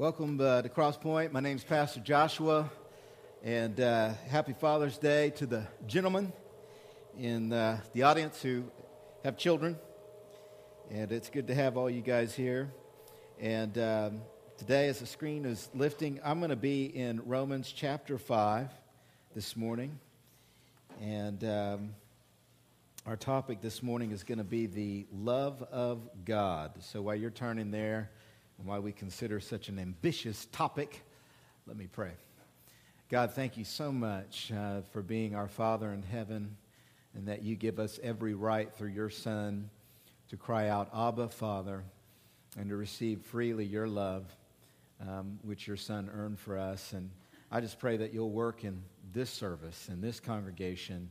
Welcome uh, to Cross Point. My name is Pastor Joshua, and uh, happy Father's Day to the gentlemen in uh, the audience who have children. And it's good to have all you guys here. And um, today, as the screen is lifting, I'm going to be in Romans chapter 5 this morning. And um, our topic this morning is going to be the love of God. So while you're turning there, and why we consider such an ambitious topic. Let me pray. God, thank you so much uh, for being our Father in heaven and that you give us every right through your Son to cry out, Abba, Father, and to receive freely your love, um, which your Son earned for us. And I just pray that you'll work in this service, in this congregation,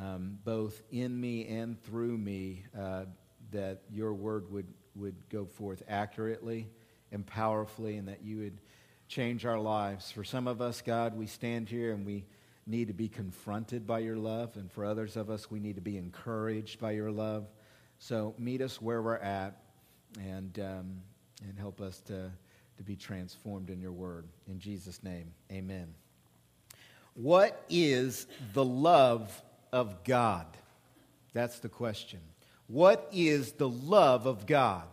um, both in me and through me, uh, that your word would, would go forth accurately and powerfully, and that you would change our lives. For some of us, God, we stand here and we need to be confronted by your love, and for others of us, we need to be encouraged by your love. So meet us where we're at and, um, and help us to, to be transformed in your word. In Jesus' name, amen. What is the love of God? That's the question. What is the love of God?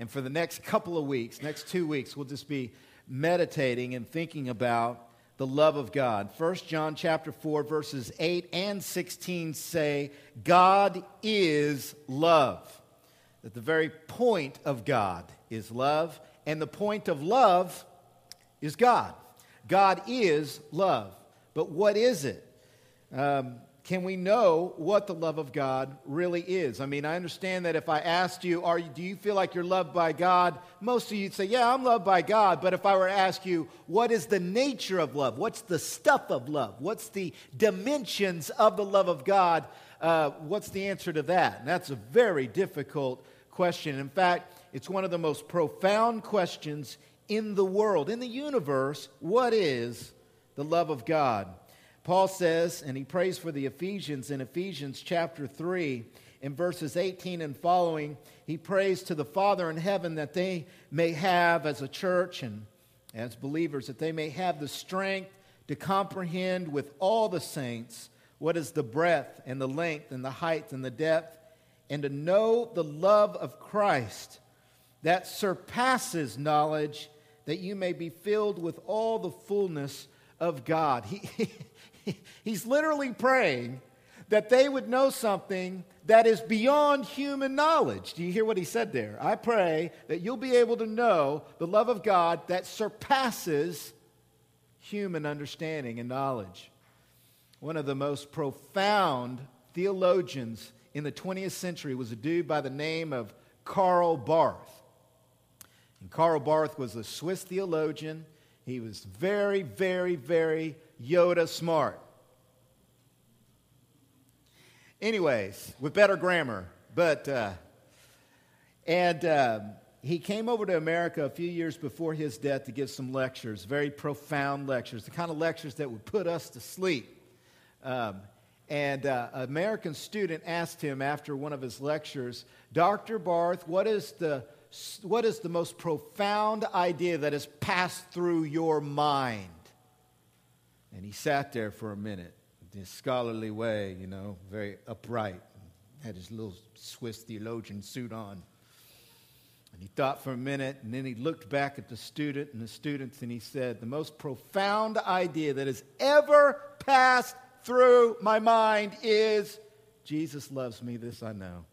And for the next couple of weeks, next two weeks, we'll just be meditating and thinking about the love of God. 1 John chapter 4 verses 8 and 16 say God is love. That the very point of God is love and the point of love is God. God is love. But what is it? Um, can we know what the love of God really is? I mean, I understand that if I asked you, are do you feel like you're loved by God? Most of you'd say, yeah, I'm loved by God. But if I were to ask you, what is the nature of love? What's the stuff of love? What's the dimensions of the love of God? Uh, what's the answer to that? And that's a very difficult question. In fact, it's one of the most profound questions in the world, in the universe. What is the love of God? Paul says, and he prays for the Ephesians in Ephesians chapter 3, in verses 18 and following, he prays to the Father in heaven that they may have, as a church and as believers, that they may have the strength to comprehend with all the saints what is the breadth and the length and the height and the depth, and to know the love of Christ that surpasses knowledge, that you may be filled with all the fullness of God. He, he's literally praying that they would know something that is beyond human knowledge. Do you hear what he said there? I pray that you'll be able to know the love of God that surpasses human understanding and knowledge. One of the most profound theologians in the 20th century was a dude by the name of Karl Barth. And Karl Barth was a Swiss theologian. He was very, very, very Yoda smart. Anyways, with better grammar, but, uh, and uh, he came over to America a few years before his death to give some lectures, very profound lectures, the kind of lectures that would put us to sleep. Um, and uh, an American student asked him after one of his lectures, Dr. Barth, what is the what is the most profound idea that has passed through your mind? And he sat there for a minute, in a scholarly way, you know, very upright, had his little Swiss theologian suit on. And he thought for a minute, and then he looked back at the student and the students, and he said, The most profound idea that has ever passed through my mind is Jesus loves me, this I know,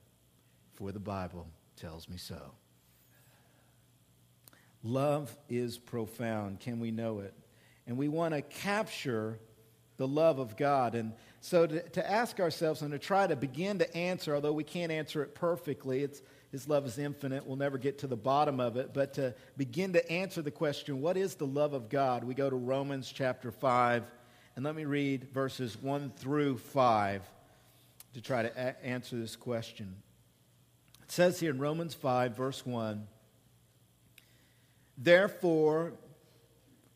for the Bible tells me so. Love is profound. Can we know it? And we want to capture the love of God. And so to, to, ask ourselves and to try to begin to answer, although we can't answer it perfectly, it's, His love is infinite. We'll never get to the bottom of it. But to begin to answer the question, what is the love of God? We go to Romans chapter 5. And let me read verses 1 through 5 to try to a- answer this question. It says here in Romans 5, verse 1 Therefore,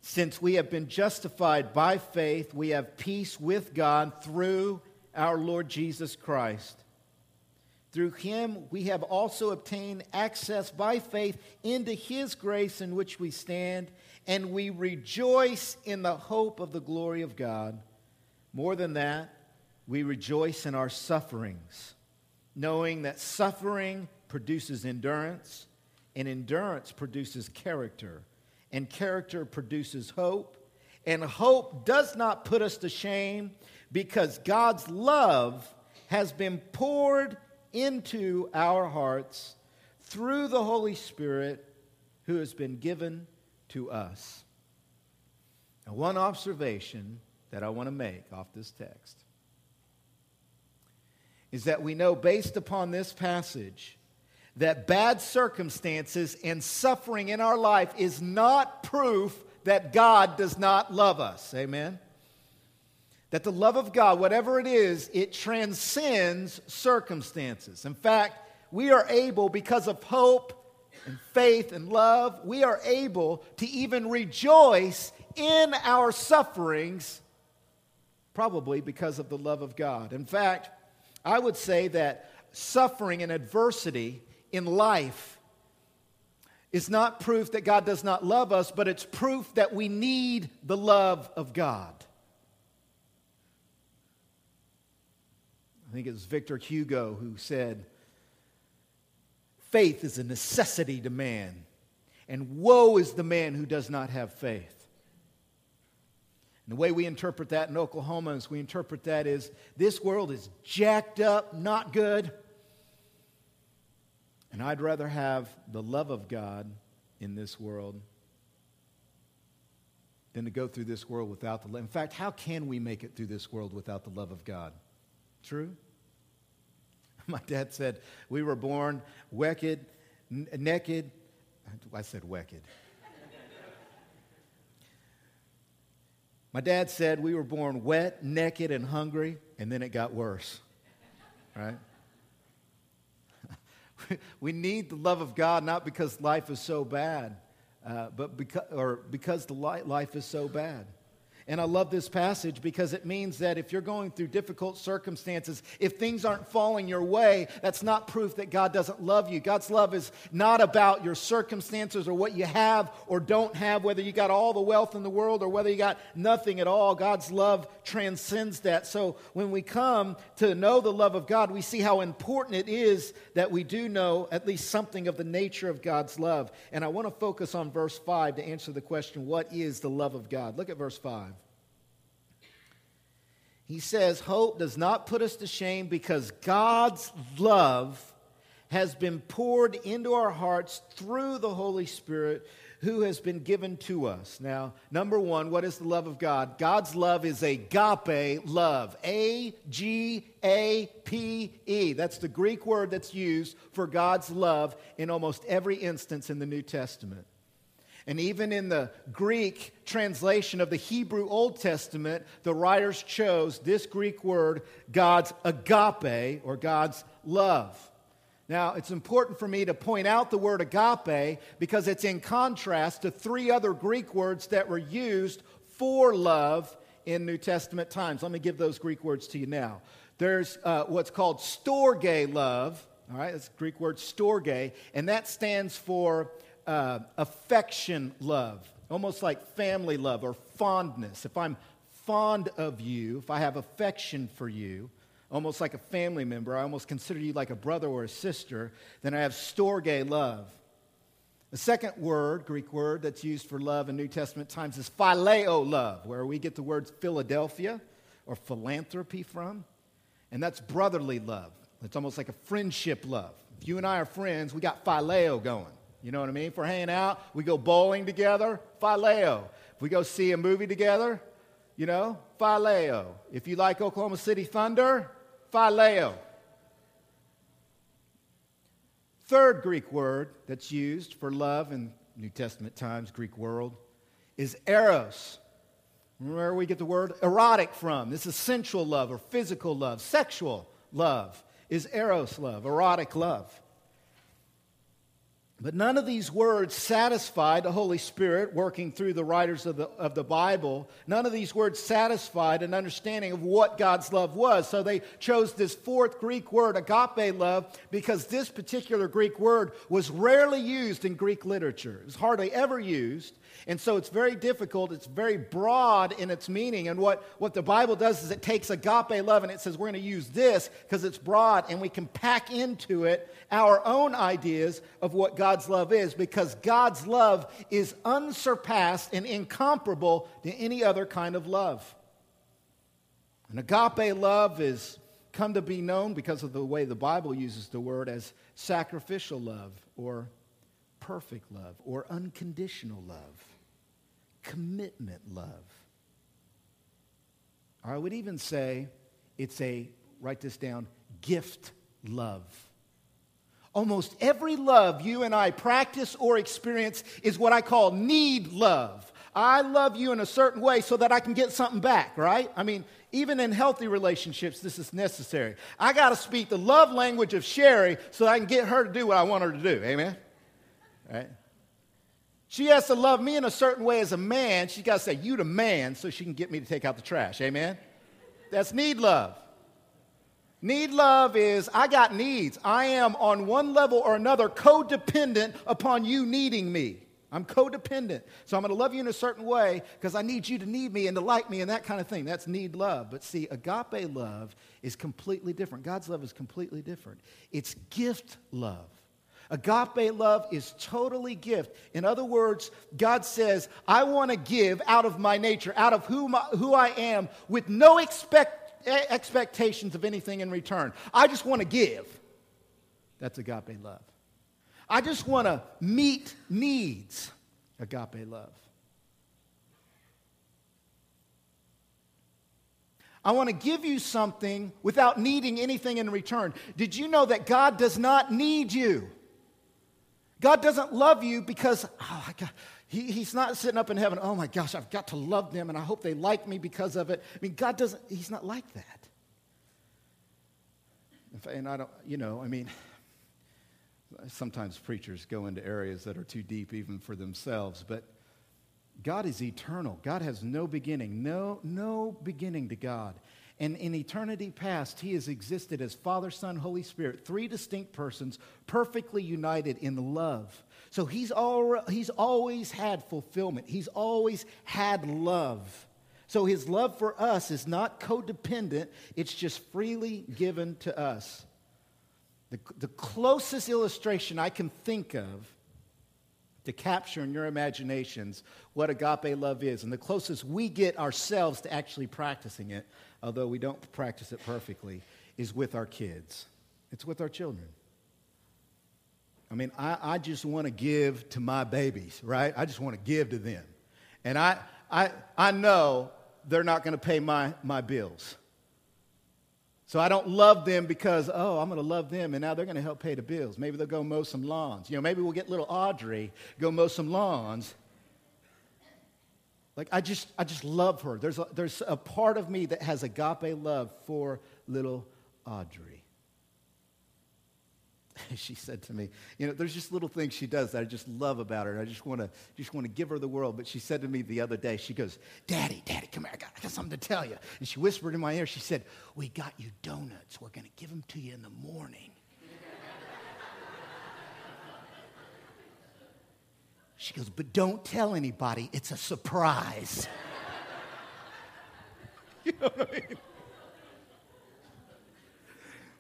since we have been justified by faith, we have peace with God through our Lord Jesus Christ, Through him we have also obtained access by faith into his grace in which we stand, and we rejoice in the hope of the glory of God. More than that, we rejoice in our sufferings, knowing that suffering produces endurance, and endurance produces character, and character produces hope, and hope does not put us to shame because God's love has been poured into our hearts through the Holy Spirit who has been given to us. Now, one observation that I want to make off this text is that we know, based upon this passage, that bad circumstances and suffering in our life is not proof that God does not love us. Amen? That the love of God, whatever it is, it transcends circumstances. In fact, we are able, because of hope and faith and love, we are able to even rejoice in our sufferings, probably because of the love of God. In fact, I would say that suffering and adversity in life is not proof that God does not love us, but it's proof that we need the love of God. I think it was Victor Hugo who said, Faith is a necessity to man, and woe is the man who does not have faith. And the way we interpret that in Oklahoma is we interpret that as this world is jacked up, not good. And I'd rather have the love of God in this world than to go through this world without the love. In fact, how can we make it through this world without the love of God? True? My dad said we were born wicked, n- naked. I said wicked. My dad said we were born wet, naked, and hungry, and then it got worse. Right? we need the love of God not because life is so bad, uh, but because, or because the life is so bad. And I love this passage because it means that if you're going through difficult circumstances, if things aren't falling your way, that's not proof that God doesn't love you. God's love is not about your circumstances or what you have or don't have, whether you got all the wealth in the world or whether you got nothing at all. God's love transcends that. So when we come to know the love of God, we see how important it is that we do know at least something of the nature of God's love. And I want to focus on verse 5 to answer the question what is the love of God? Look at verse 5. He says, Hope does not put us to shame because God's love has been poured into our hearts through the Holy Spirit who has been given to us. Now, number one, what is the love of God? God's love is agape love. A G A P E. That's the Greek word that's used for God's love in almost every instance in the New Testament. And even in the Greek translation of the Hebrew Old Testament, the writers chose this Greek word, God's agape, or God's love. Now, it's important for me to point out the word agape because it's in contrast to three other Greek words that were used for love in New Testament times. Let me give those Greek words to you now. There's uh, what's called storge love, all right, that's the Greek word storge, and that stands for uh, affection love, almost like family love or fondness. If I'm fond of you, if I have affection for you, almost like a family member, I almost consider you like a brother or a sister, then I have storge love. The second word, Greek word, that's used for love in New Testament times is phileo love, where we get the words Philadelphia or philanthropy from. And that's brotherly love. It's almost like a friendship love. If you and I are friends, we got phileo going. You know what I mean? We're hanging out, we go bowling together, phileo. If we go see a movie together, you know, phileo. If you like Oklahoma City Thunder, phileo. Third Greek word that's used for love in New Testament times, Greek world, is eros. Where we get the word erotic from. This is sensual love or physical love. Sexual love is eros love, erotic love. But none of these words satisfied the Holy Spirit working through the writers of the, of the Bible. None of these words satisfied an understanding of what God's love was. So they chose this fourth Greek word, agape love, because this particular Greek word was rarely used in Greek literature. It was hardly ever used. And so it's very difficult. It's very broad in its meaning. And what, what the Bible does is it takes agape love and it says, we're going to use this because it's broad and we can pack into it our own ideas of what God's love is because God's love is unsurpassed and incomparable to any other kind of love. And agape love is come to be known because of the way the Bible uses the word as sacrificial love or perfect love or unconditional love commitment love. I would even say it's a, write this down, gift love. Almost every love you and I practice or experience is what I call need love. I love you in a certain way so that I can get something back, right? I mean, even in healthy relationships, this is necessary. I got to speak the love language of Sherry so I can get her to do what I want her to do. Amen? Right? She has to love me in a certain way as a man. She's got to say, You the man, so she can get me to take out the trash. Amen? That's need love. Need love is I got needs. I am on one level or another codependent upon you needing me. I'm codependent. So I'm going to love you in a certain way because I need you to need me and to like me and that kind of thing. That's need love. But see, agape love is completely different. God's love is completely different. It's gift love. Agape love is totally gift. In other words, God says, I want to give out of my nature, out of who, my, who I am, with no expect, expectations of anything in return. I just want to give. That's agape love. I just want to meet needs. Agape love. I want to give you something without needing anything in return. Did you know that God does not need you? God doesn't love you because, oh, he, he's not sitting up in heaven, oh my gosh, I've got to love them and I hope they like me because of it. I mean, God doesn't, he's not like that. And I don't, you know, I mean, sometimes preachers go into areas that are too deep even for themselves, but God is eternal. God has no beginning, no, no beginning to God. And in eternity past, he has existed as Father, Son, Holy Spirit, three distinct persons, perfectly united in love. So he's, al- he's always had fulfillment, he's always had love. So his love for us is not codependent, it's just freely given to us. The, the closest illustration I can think of to capture in your imaginations what agape love is, and the closest we get ourselves to actually practicing it, although we don't practice it perfectly, is with our kids. It's with our children. I mean, I, I just want to give to my babies, right? I just want to give to them. And I, I, I know they're not going to pay my, my bills. So I don't love them because, oh, I'm going to love them and now they're going to help pay the bills. Maybe they'll go mow some lawns. You know, maybe we'll get little Audrey go mow some lawns like I just, I just love her. There's a, there's a part of me that has agape love for little Audrey. she said to me, you know, there's just little things she does that I just love about her. I just want to, just want to give her the world. But she said to me the other day, she goes, "Daddy, Daddy, come here. I got, I got something to tell you." And she whispered in my ear. She said, "We got you donuts. We're going to give them to you in the morning." She goes, But don't tell anybody. It's a surprise. you know what I mean?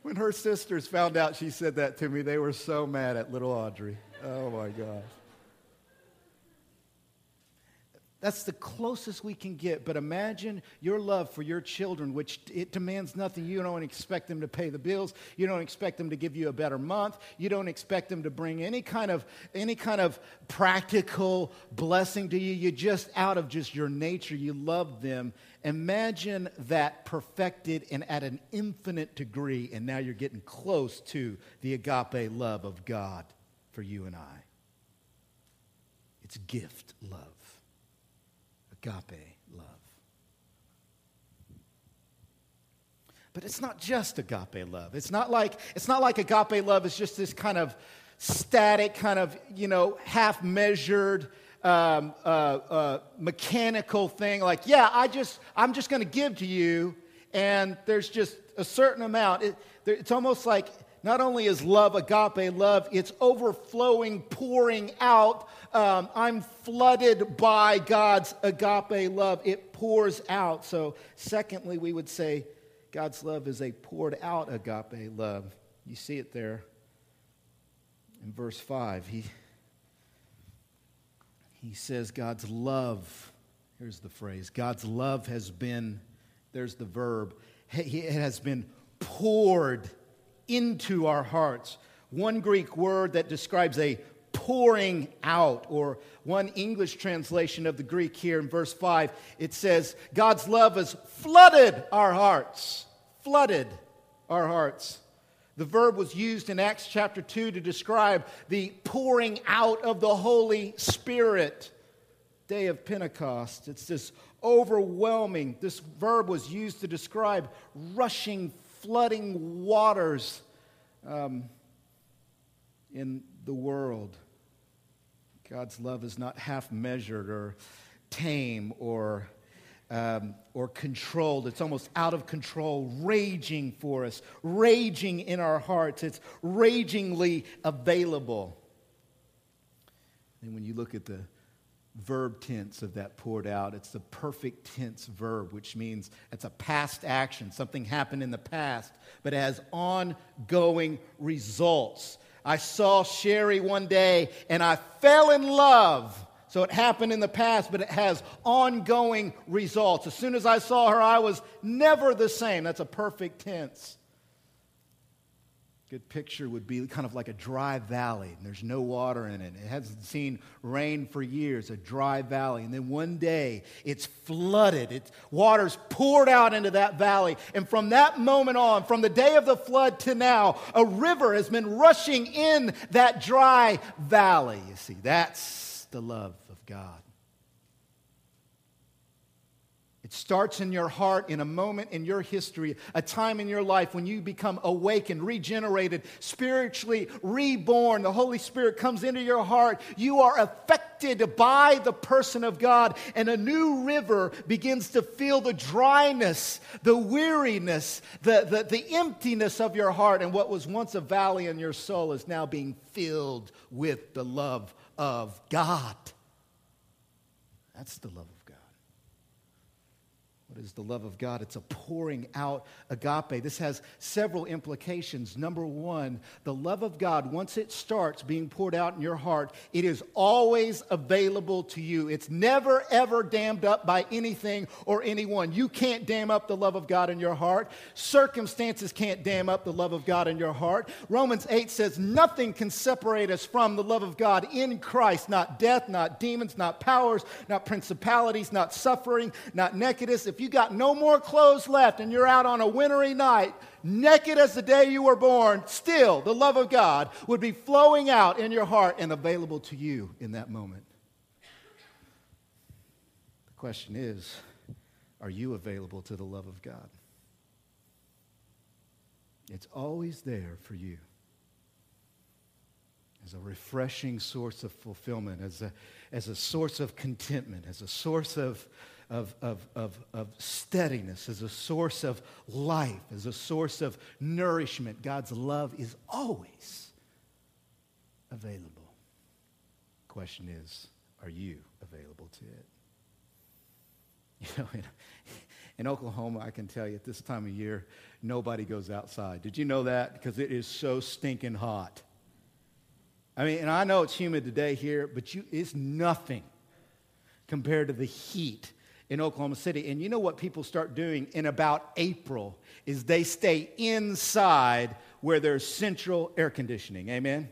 When her sisters found out she said that to me, they were so mad at little Audrey. Oh my gosh. That's the closest we can get. But imagine your love for your children, which it demands nothing. You don't expect them to pay the bills. You don't expect them to give you a better month. You don't expect them to bring any kind of any kind of practical blessing to you. You just out of just your nature, you love them. Imagine that perfected and at an infinite degree, and now you're getting close to the agape love of God for you and I. It's gift love agape love. But it's not just agape love. It's not like it's not like agape love is just this kind of static, kind of, you know, half measured, um, uh, uh, mechanical thing. Like, yeah, I just, I'm just going to give to you, and there's just a certain amount. It, it's almost like not only is love agape love, it's overflowing, pouring out. Um, I'm flooded by God's agape love. It pours out. So, secondly, we would say God's love is a poured out agape love. You see it there in verse 5. He, he says, God's love, here's the phrase God's love has been, there's the verb, it has been poured into our hearts. One Greek word that describes a pouring out, or one English translation of the Greek here in verse 5, it says, God's love has flooded our hearts. Flooded our hearts. The verb was used in Acts chapter 2 to describe the pouring out of the Holy Spirit. Day of Pentecost. It's this overwhelming, this verb was used to describe rushing, flooding waters um, in the world. God's love is not half measured or tame or, um, or controlled. It's almost out of control, raging for us, raging in our hearts. It's ragingly available. And when you look at the verb tense of that poured out. It's the perfect tense verb, which means it's a past action. Something happened in the past, but it has ongoing results. I saw Sherry one day and I fell in love. So it happened in the past, but it has ongoing results. As soon as I saw her, I was never the same. That's a perfect tense good picture would be kind of like a dry valley and there's no water in it. It hasn't seen rain for years, a dry valley. And then one day it's flooded. It's water's poured out into that valley. And from that moment on, from the day of the flood to now, a river has been rushing in that dry valley. You see, that's the love of God. It starts in your heart in a moment in your history, a time in your life when you become awakened, regenerated, spiritually reborn. The Holy Spirit comes into your heart. You are affected by the person of God, and a new river begins to feel the dryness, the weariness, the, the, the emptiness of your heart. And what was once a valley in your soul is now being filled with the love of God. That's the love of what is the love of God? It's a pouring out agape. This has several implications. Number one, the love of God, once it starts being poured out in your heart, it is always available to you. It's never, ever dammed up by anything or anyone. You can't dam up the love of God in your heart. Circumstances can't dam up the love of God in your heart. Romans 8 says, Nothing can separate us from the love of God in Christ. Not death, not demons, not powers, not principalities, not suffering, not nakedness. If you got no more clothes left and you're out on a wintry night, naked as the day you were born, still the love of God would be flowing out in your heart and available to you in that moment. The question is are you available to the love of God? It's always there for you as a refreshing source of fulfillment, as a, as a source of contentment, as a source of, of, of, of, of steadiness, as a source of life, as a source of nourishment. God's love is always available. Question is, are you available to it? You know, in, in Oklahoma, I can tell you at this time of year, nobody goes outside. Did you know that? Because it is so stinking hot. I mean, and I know it's humid today here, but you, it's nothing compared to the heat in Oklahoma City. And you know what people start doing in about April is they stay inside where there's central air conditioning. Amen.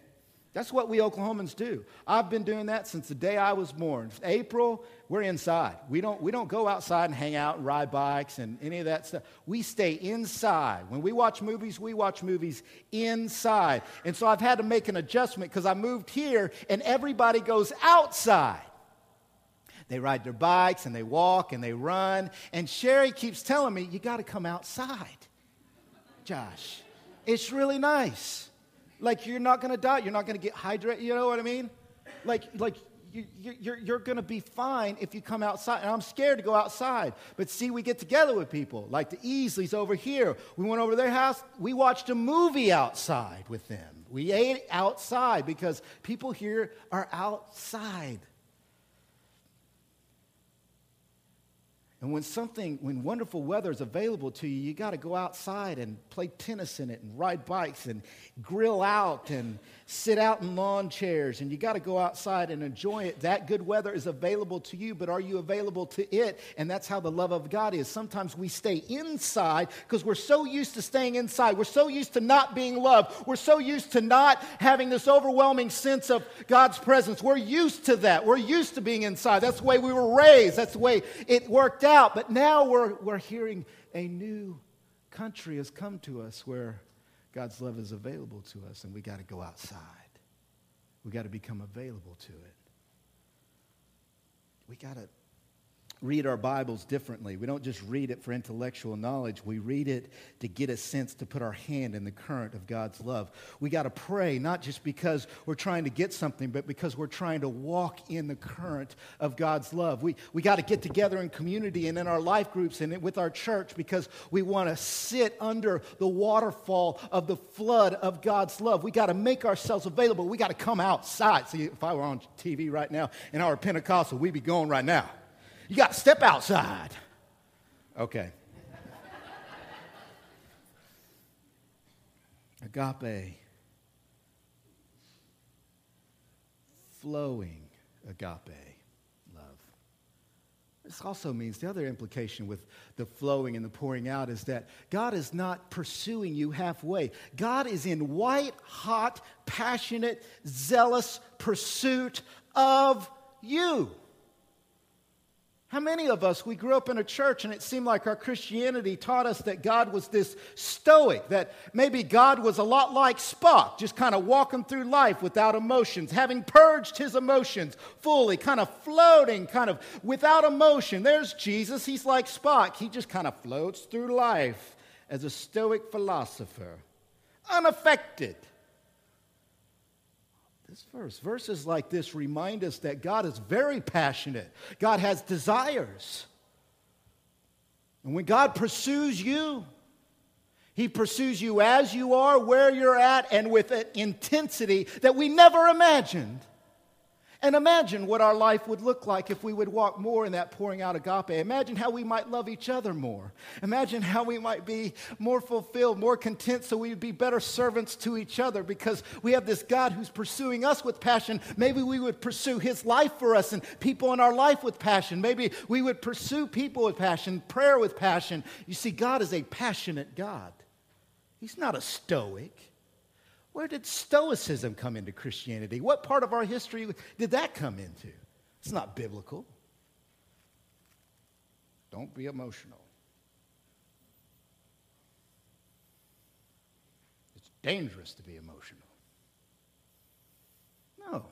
That's what we Oklahomans do. I've been doing that since the day I was born. April, we're inside. We don't, we don't go outside and hang out and ride bikes and any of that stuff. We stay inside. When we watch movies, we watch movies inside. And so I've had to make an adjustment because I moved here and everybody goes outside. They ride their bikes and they walk and they run. And Sherry keeps telling me, You got to come outside, Josh. It's really nice. Like you're not going to die. You're not going to get hydrated. You know what I mean? Like, like you, you're, you're going to be fine if you come outside. And I'm scared to go outside. But see, we get together with people, like the Easleys over here. We went over their house. We watched a movie outside with them. We ate outside because people here are outside. And when something, when wonderful weather is available to you, you got to go outside and play tennis in it and ride bikes and grill out and sit out in lawn chairs. And you got to go outside and enjoy it. That good weather is available to you, but are you available to it? And that's how the love of God is. Sometimes we stay inside because we're so used to staying inside. We're so used to not being loved. We're so used to not having this overwhelming sense of God's presence. We're used to that. We're used to being inside. That's the way we were raised. That's the way it worked out. But now we're, we're hearing a new country has come to us where God's love is available to us, and we got to go outside. We got to become available to it. We got to read our Bibles differently. We don't just read it for intellectual knowledge, we read it to get a sense to put our hand in the current of God's love. We got to pray, not just because we're trying to get something, but because we're trying to walk in the current of God's love. We, we got to get together in community and in our life groups and with our church because we want to sit under the waterfall of the flood of God's love. We got to make ourselves available. We got to come outside. See, if I were on TV right now and I were Pentecostal, we'd be going right now. You got to step outside. Okay. agape. Flowing agape love. This also means the other implication with the flowing and the pouring out is that God is not pursuing you halfway. God is in white, hot, passionate, zealous pursuit of you. How many of us, we grew up in a church and it seemed like our Christianity taught us that God was this stoic, that maybe God was a lot like Spock, just kind of walking through life without emotions, having purged his emotions fully, kind of floating, kind of without emotion. There's Jesus, he's like Spock. He just kind of floats through life as a stoic philosopher, unaffected this verse. Verses like this remind us that God is very passionate, God has desires. And when God pursues you, He pursues you as you are, where you're at, and with an intensity that we never imagined. And imagine what our life would look like if we would walk more in that pouring out agape. Imagine how we might love each other more. Imagine how we might be more fulfilled, more content, so we would be better servants to each other because we have this God who's pursuing us with passion. Maybe we would pursue his life for us and people in our life with passion. Maybe we would pursue people with passion, prayer with passion. You see, God is a passionate God, He's not a stoic. Where did Stoicism come into Christianity? What part of our history did that come into? It's not biblical. Don't be emotional. It's dangerous to be emotional. No.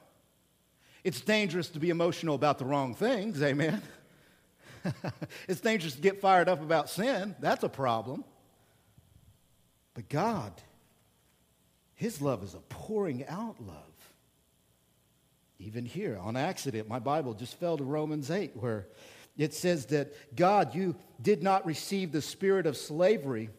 It's dangerous to be emotional about the wrong things, amen? it's dangerous to get fired up about sin. That's a problem. But God his love is a pouring out love. Even here, on accident, my Bible just fell to Romans 8, where it says that God, you did not receive the spirit of slavery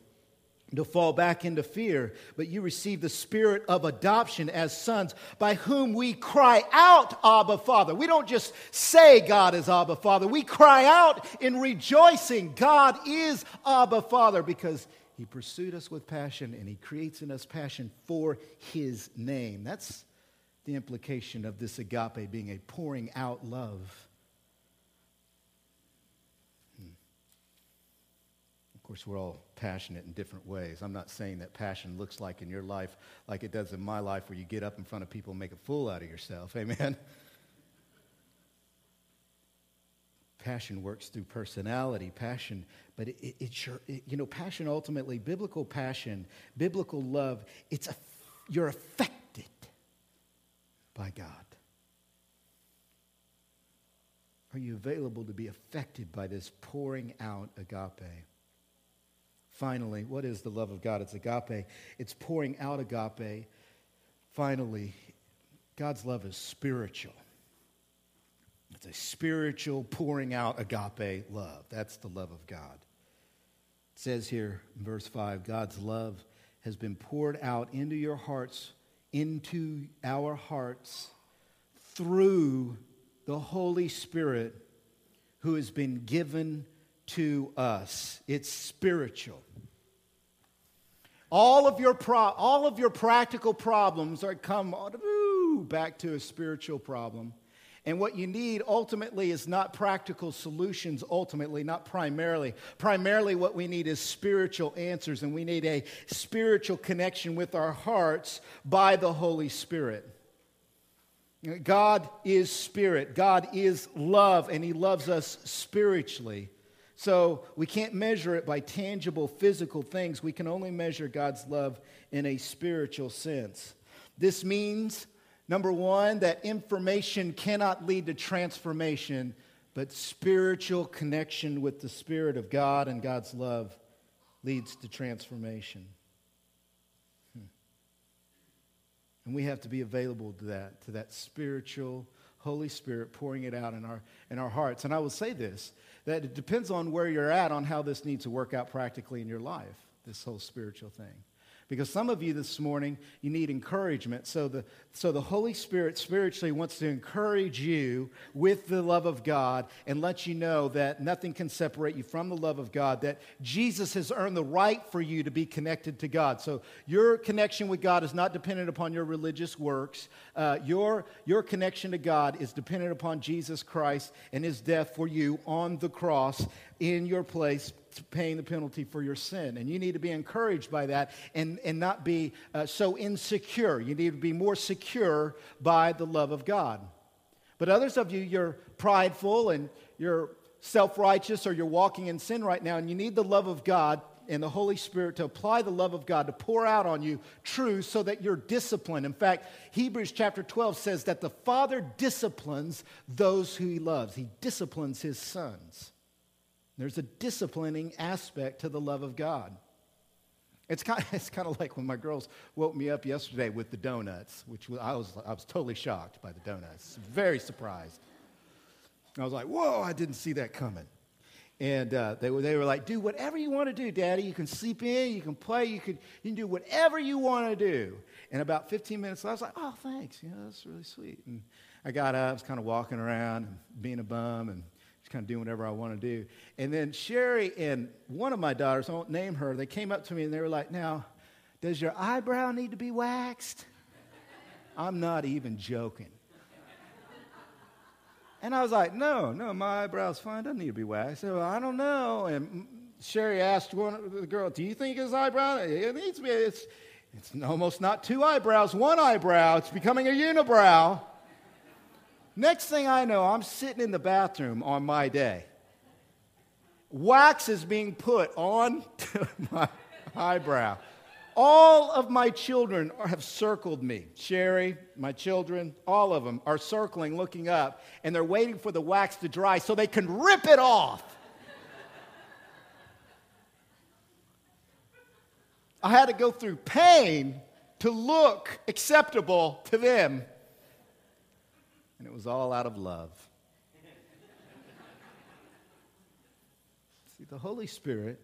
to fall back into fear, but you received the spirit of adoption as sons, by whom we cry out, Abba, Father. We don't just say God is Abba, Father. We cry out in rejoicing, God is Abba, Father, because he pursued us with passion and He creates in us passion for His name. That's the implication of this agape being a pouring out love. Hmm. Of course, we're all passionate in different ways. I'm not saying that passion looks like in your life like it does in my life, where you get up in front of people and make a fool out of yourself. Amen. Passion works through personality. Passion, but it, it, it's your, it, you know, passion ultimately, biblical passion, biblical love, it's a, you're affected by God. Are you available to be affected by this pouring out agape? Finally, what is the love of God? It's agape. It's pouring out agape finally, God's love is spiritual. It's a spiritual pouring out agape love. That's the love of God. It says here in verse 5 God's love has been poured out into your hearts, into our hearts, through the Holy Spirit who has been given to us. It's spiritual. All of your, pro- all of your practical problems are come back to a spiritual problem. And what you need ultimately is not practical solutions, ultimately, not primarily. Primarily, what we need is spiritual answers, and we need a spiritual connection with our hearts by the Holy Spirit. God is spirit, God is love, and He loves us spiritually. So we can't measure it by tangible physical things. We can only measure God's love in a spiritual sense. This means Number one, that information cannot lead to transformation, but spiritual connection with the Spirit of God and God's love leads to transformation. Hmm. And we have to be available to that, to that spiritual Holy Spirit pouring it out in our, in our hearts. And I will say this that it depends on where you're at on how this needs to work out practically in your life, this whole spiritual thing. Because some of you this morning, you need encouragement. So the, so the Holy Spirit spiritually wants to encourage you with the love of God and let you know that nothing can separate you from the love of God, that Jesus has earned the right for you to be connected to God. So your connection with God is not dependent upon your religious works. Uh, your, your connection to God is dependent upon Jesus Christ and his death for you on the cross in your place paying the penalty for your sin. And you need to be encouraged by that and, and not be uh, so insecure. You need to be more secure by the love of God. But others of you, you're prideful and you're self righteous or you're walking in sin right now, and you need the love of God and the Holy Spirit to apply the love of God to pour out on you truth so that you're disciplined. In fact, Hebrews chapter 12 says that the Father disciplines those who he loves, he disciplines his sons. There's a disciplining aspect to the love of God. It's kind, of, it's kind of like when my girls woke me up yesterday with the donuts, which I was, I was totally shocked by the donuts, very surprised. I was like, whoa, I didn't see that coming. And uh, they, were, they were like, do whatever you want to do, Daddy. You can sleep in, you can play, you can, you can do whatever you want to do. And about 15 minutes later, I was like, oh, thanks. You know, that's really sweet. And I got up, I was kind of walking around being a bum and just kind of doing whatever I want to do. And then Sherry and one of my daughters, I won't name her, they came up to me and they were like, Now, does your eyebrow need to be waxed? I'm not even joking. And I was like, No, no, my eyebrow's fine, doesn't need to be waxed. So I don't know. And Sherry asked one of the girl, Do you think his eyebrow? It needs to be. It's, it's almost not two eyebrows, one eyebrow. It's becoming a unibrow. Next thing I know, I'm sitting in the bathroom on my day. Wax is being put on my eyebrow. All of my children have circled me. Sherry, my children, all of them are circling, looking up, and they're waiting for the wax to dry so they can rip it off. I had to go through pain to look acceptable to them and it was all out of love. See, the Holy Spirit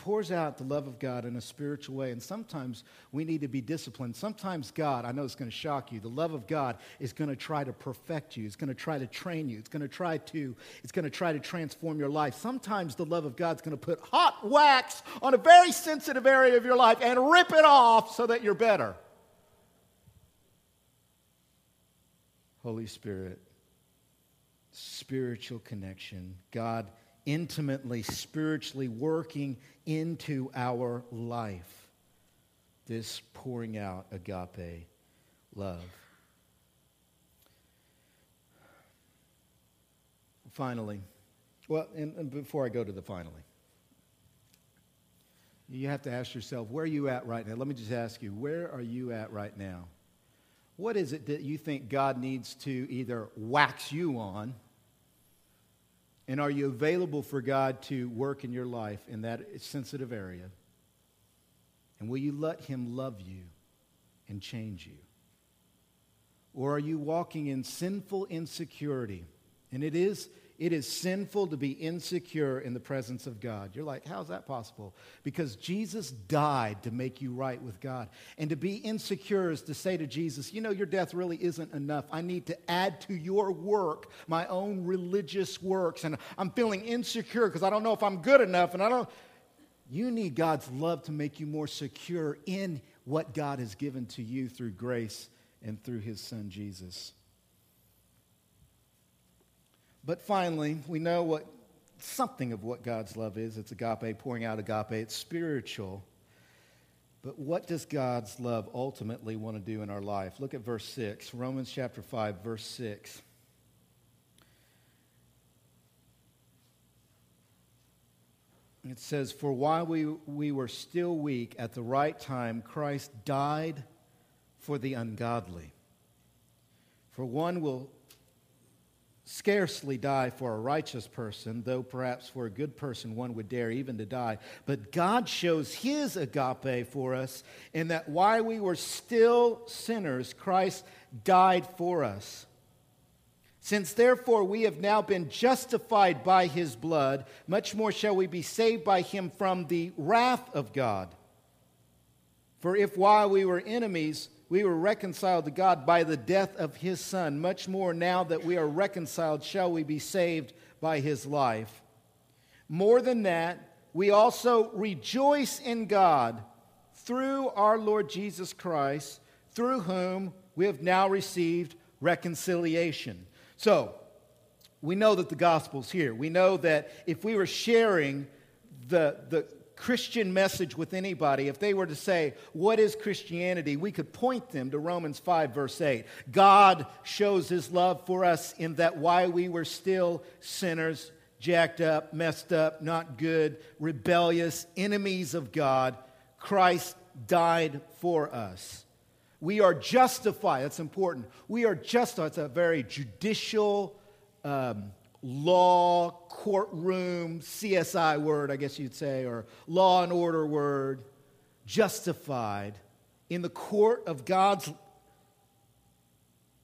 pours out the love of God in a spiritual way, and sometimes we need to be disciplined. Sometimes God, I know it's going to shock you, the love of God is going to try to perfect you. It's going to try to train you. It's going to try to it's going to try to transform your life. Sometimes the love of God's going to put hot wax on a very sensitive area of your life and rip it off so that you're better. Holy Spirit, spiritual connection, God intimately, spiritually working into our life. This pouring out agape love. Finally, well, and, and before I go to the finally, you have to ask yourself, where are you at right now? Let me just ask you, where are you at right now? What is it that you think God needs to either wax you on? And are you available for God to work in your life in that sensitive area? And will you let Him love you and change you? Or are you walking in sinful insecurity? And it is it is sinful to be insecure in the presence of God. You're like, how's that possible? Because Jesus died to make you right with God. And to be insecure is to say to Jesus, you know, your death really isn't enough. I need to add to your work my own religious works. And I'm feeling insecure because I don't know if I'm good enough. And I don't. You need God's love to make you more secure in what God has given to you through grace and through his son Jesus. But finally, we know what something of what God's love is. It's agape, pouring out agape. It's spiritual. But what does God's love ultimately want to do in our life? Look at verse 6, Romans chapter 5, verse 6. It says, For while we, we were still weak, at the right time, Christ died for the ungodly. For one will scarcely die for a righteous person, though perhaps for a good person one would dare even to die. But God shows his agape for us in that while we were still sinners, Christ died for us. Since therefore we have now been justified by his blood, much more shall we be saved by him from the wrath of God. For if while we were enemies, we were reconciled to God by the death of his Son. Much more now that we are reconciled, shall we be saved by his life. More than that, we also rejoice in God through our Lord Jesus Christ, through whom we have now received reconciliation. So, we know that the gospel's here. We know that if we were sharing the, the Christian message with anybody, if they were to say, What is Christianity? we could point them to Romans 5, verse 8. God shows his love for us in that while we were still sinners, jacked up, messed up, not good, rebellious, enemies of God, Christ died for us. We are justified. That's important. We are justified. It's a very judicial, um, law, courtroom, CSI word, I guess you'd say, or law and order word, justified in the court of God's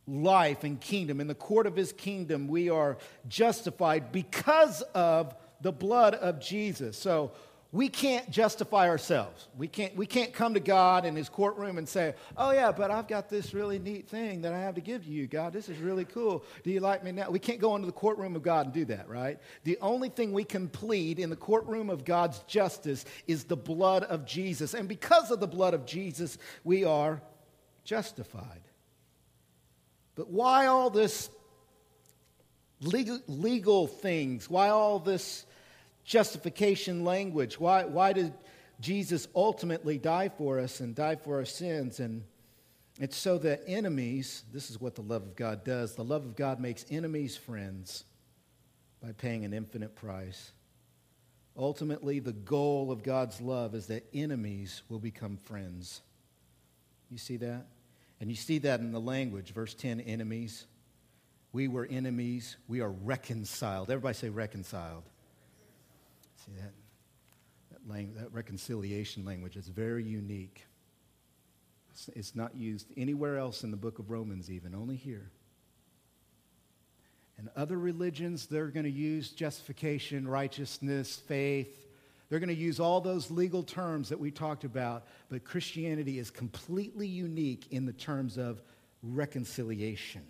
life and kingdom. In the court of his kingdom, we are justified because of the blood of Jesus. So, we can't justify ourselves. We can't, we can't come to God in his courtroom and say, Oh, yeah, but I've got this really neat thing that I have to give to you, God. This is really cool. Do you like me now? We can't go into the courtroom of God and do that, right? The only thing we can plead in the courtroom of God's justice is the blood of Jesus. And because of the blood of Jesus, we are justified. But why all this legal, legal things? Why all this justification language. Why, why did Jesus ultimately die for us and die for our sins? And it's so that enemies, this is what the love of God does the love of God makes enemies friends by paying an infinite price. Ultimately, the goal of God's love is that enemies will become friends. You see that? And you see that in the language. Verse 10 enemies. We were enemies. We are reconciled. Everybody say reconciled. See that? That, that reconciliation language is very unique. It's, it's not used anywhere else in the book of Romans, even, only here. And other religions, they're going to use justification, righteousness, faith. They're going to use all those legal terms that we talked about, but Christianity is completely unique in the terms of reconciliation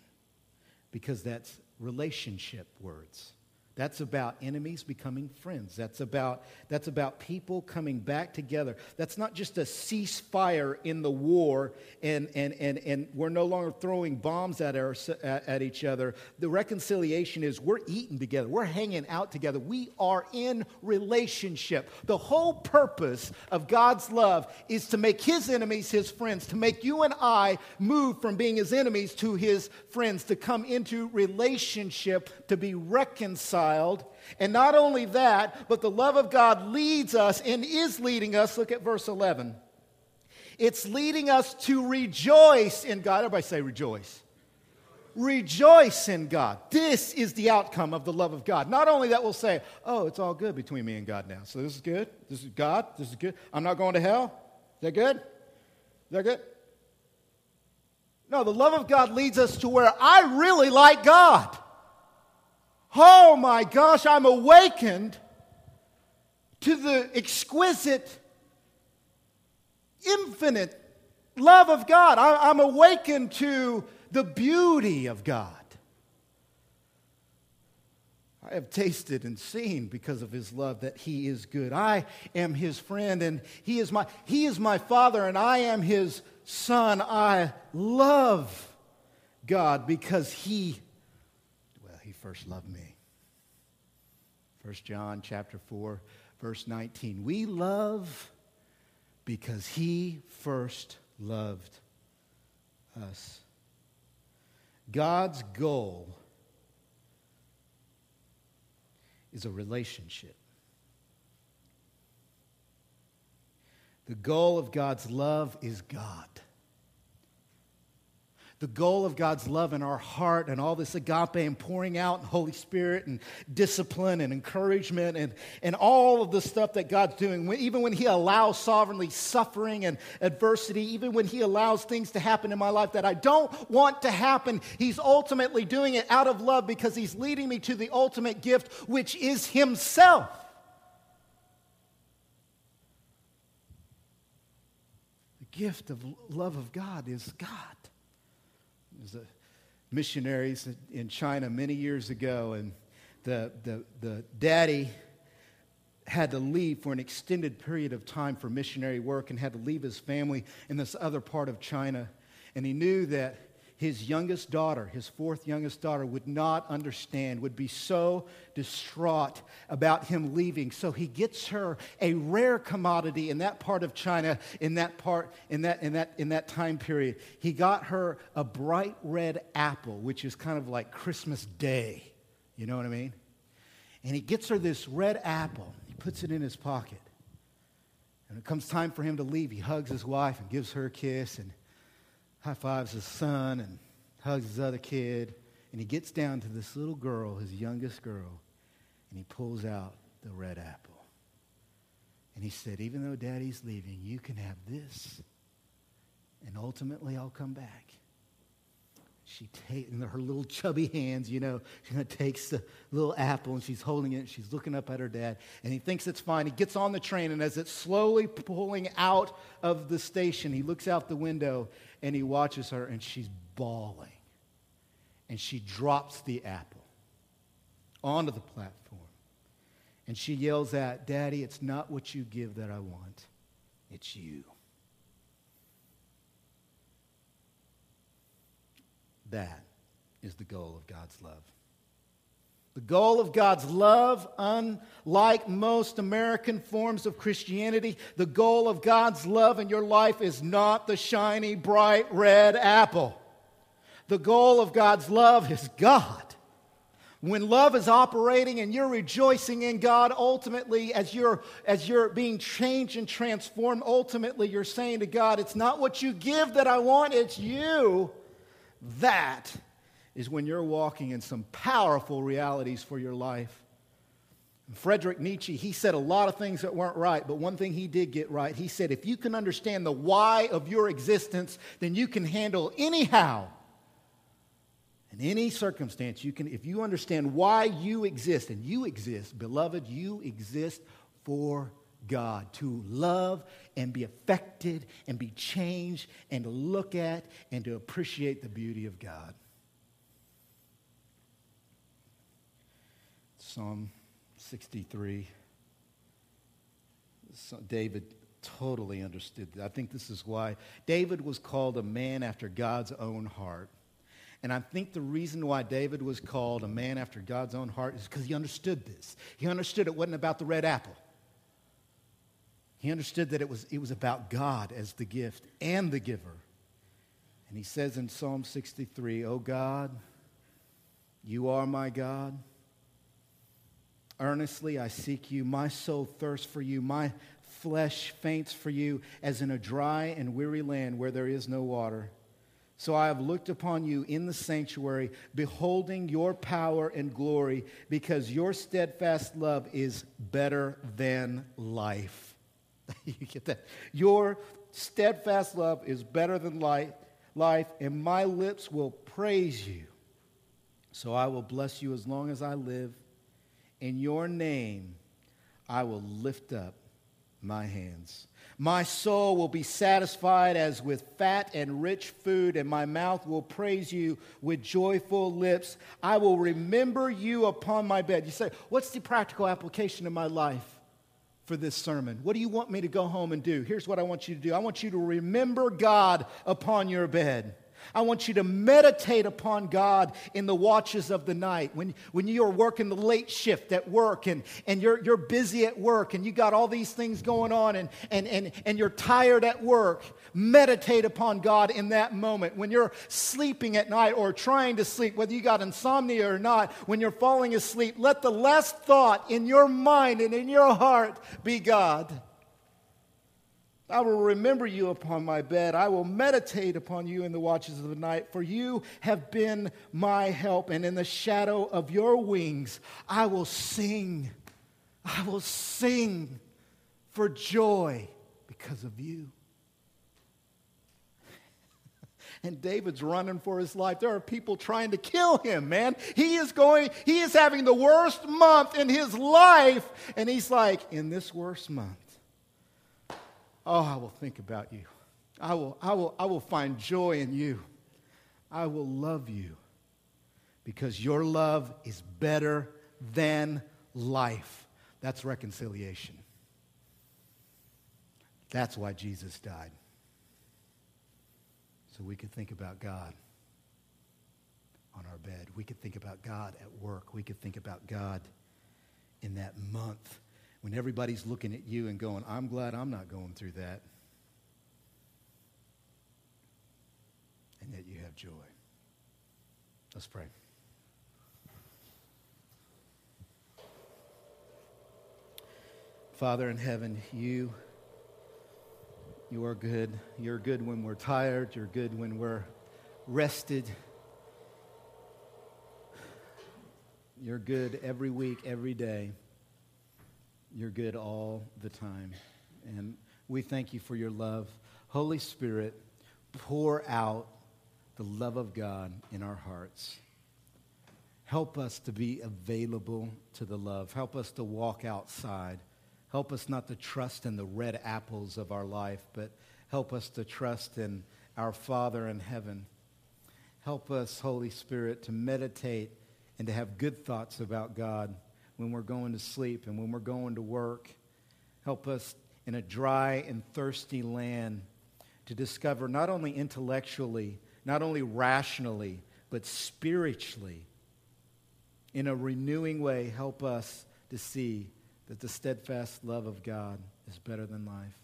because that's relationship words. That's about enemies becoming friends. That's about, that's about people coming back together. That's not just a ceasefire in the war and, and, and, and we're no longer throwing bombs at, our, at, at each other. The reconciliation is we're eating together, we're hanging out together, we are in relationship. The whole purpose of God's love is to make his enemies his friends, to make you and I move from being his enemies to his friends, to come into relationship, to be reconciled reconciled. And not only that, but the love of God leads us and is leading us. Look at verse 11. It's leading us to rejoice in God. Everybody say rejoice. Rejoice in God. This is the outcome of the love of God. Not only that, we'll say, oh, it's all good between me and God now. So this is good. This is God. This is good. I'm not going to hell. Is that good? Is that good? No, the love of God leads us to where I really like God. Oh my gosh, I'm awakened to the exquisite, infinite love of God. I, am awakened to the beauty of God. I have tasted and seen because of his love that he is good. I am his friend and he is my he is my father and I am his son. I love God because he he first loved me. 1 John chapter 4 verse 19. We love because he first loved us. God's goal is a relationship. The goal of God's love is God. The goal of God's love in our heart and all this agape and pouring out and Holy Spirit and discipline and encouragement and, and all of the stuff that God's doing, even when He allows sovereignly suffering and adversity, even when He allows things to happen in my life that I don't want to happen, He's ultimately doing it out of love because He's leading me to the ultimate gift, which is Himself. The gift of love of God is God was a missionaries in China many years ago, and the, the, the daddy had to leave for an extended period of time for missionary work and had to leave his family in this other part of China. And he knew that his youngest daughter, his fourth youngest daughter, would not understand, would be so distraught about him leaving. So he gets her a rare commodity in that part of China, in that part, in that, in that, in that time period. He got her a bright red apple, which is kind of like Christmas Day. You know what I mean? And he gets her this red apple. He puts it in his pocket. And it comes time for him to leave. He hugs his wife and gives her a kiss and high fives his son and hugs his other kid. And he gets down to this little girl, his youngest girl, and he pulls out the red apple. And he said, Even though daddy's leaving, you can have this. And ultimately, I'll come back she takes in her little chubby hands, you know, she kind of takes the little apple and she's holding it. and She's looking up at her dad, and he thinks it's fine. He gets on the train, and as it's slowly pulling out of the station, he looks out the window and he watches her, and she's bawling. And she drops the apple onto the platform. And she yells out, Daddy, it's not what you give that I want, it's you. That is the goal of God's love. The goal of God's love, unlike most American forms of Christianity, the goal of God's love in your life is not the shiny, bright red apple. The goal of God's love is God. When love is operating and you're rejoicing in God, ultimately, as you're, as you're being changed and transformed, ultimately, you're saying to God, It's not what you give that I want, it's you that is when you're walking in some powerful realities for your life. Frederick Nietzsche, he said a lot of things that weren't right, but one thing he did get right. He said, if you can understand the why of your existence, then you can handle anyhow. In any circumstance, you can, if you understand why you exist, and you exist, beloved, you exist for God, to love and be affected and be changed and to look at and to appreciate the beauty of God. Psalm 63. David totally understood that. I think this is why David was called a man after God's own heart. And I think the reason why David was called a man after God's own heart is because he understood this. He understood it wasn't about the red apple. He understood that it was, it was about God as the gift and the giver. And he says in Psalm 63, Oh God, you are my God. Earnestly I seek you. My soul thirsts for you. My flesh faints for you, as in a dry and weary land where there is no water. So I have looked upon you in the sanctuary, beholding your power and glory, because your steadfast love is better than life. you get that? Your steadfast love is better than life, life, and my lips will praise you. So I will bless you as long as I live. In your name, I will lift up my hands. My soul will be satisfied as with fat and rich food, and my mouth will praise you with joyful lips. I will remember you upon my bed. You say, What's the practical application of my life for this sermon? What do you want me to go home and do? Here's what I want you to do I want you to remember God upon your bed. I want you to meditate upon God in the watches of the night. When, when you're working the late shift at work and, and you're, you're busy at work and you got all these things going on and, and, and, and you're tired at work, meditate upon God in that moment. When you're sleeping at night or trying to sleep, whether you got insomnia or not, when you're falling asleep, let the last thought in your mind and in your heart be God. I will remember you upon my bed. I will meditate upon you in the watches of the night, for you have been my help, and in the shadow of your wings I will sing. I will sing for joy because of you. And David's running for his life. There are people trying to kill him, man. He is going, he is having the worst month in his life. And he's like, in this worst month, Oh, I will think about you. I will, I will, I will find joy in you. I will love you because your love is better than life. That's reconciliation. That's why Jesus died. So we could think about God on our bed. We could think about God at work. We could think about God in that month when everybody's looking at you and going, I'm glad I'm not going through that. And yet you have joy. Let's pray. Father in heaven, you you are good. You're good when we're tired. You're good when we're rested. You're good every week, every day. You're good all the time. And we thank you for your love. Holy Spirit, pour out the love of God in our hearts. Help us to be available to the love. Help us to walk outside. Help us not to trust in the red apples of our life, but help us to trust in our Father in heaven. Help us, Holy Spirit, to meditate and to have good thoughts about God when we're going to sleep and when we're going to work. Help us in a dry and thirsty land to discover not only intellectually, not only rationally, but spiritually, in a renewing way, help us to see that the steadfast love of God is better than life.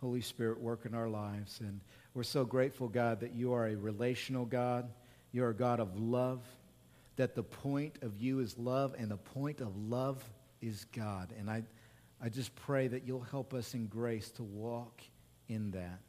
Holy Spirit, work in our lives. And we're so grateful, God, that you are a relational God. You're a God of love that the point of you is love and the point of love is God. And I, I just pray that you'll help us in grace to walk in that.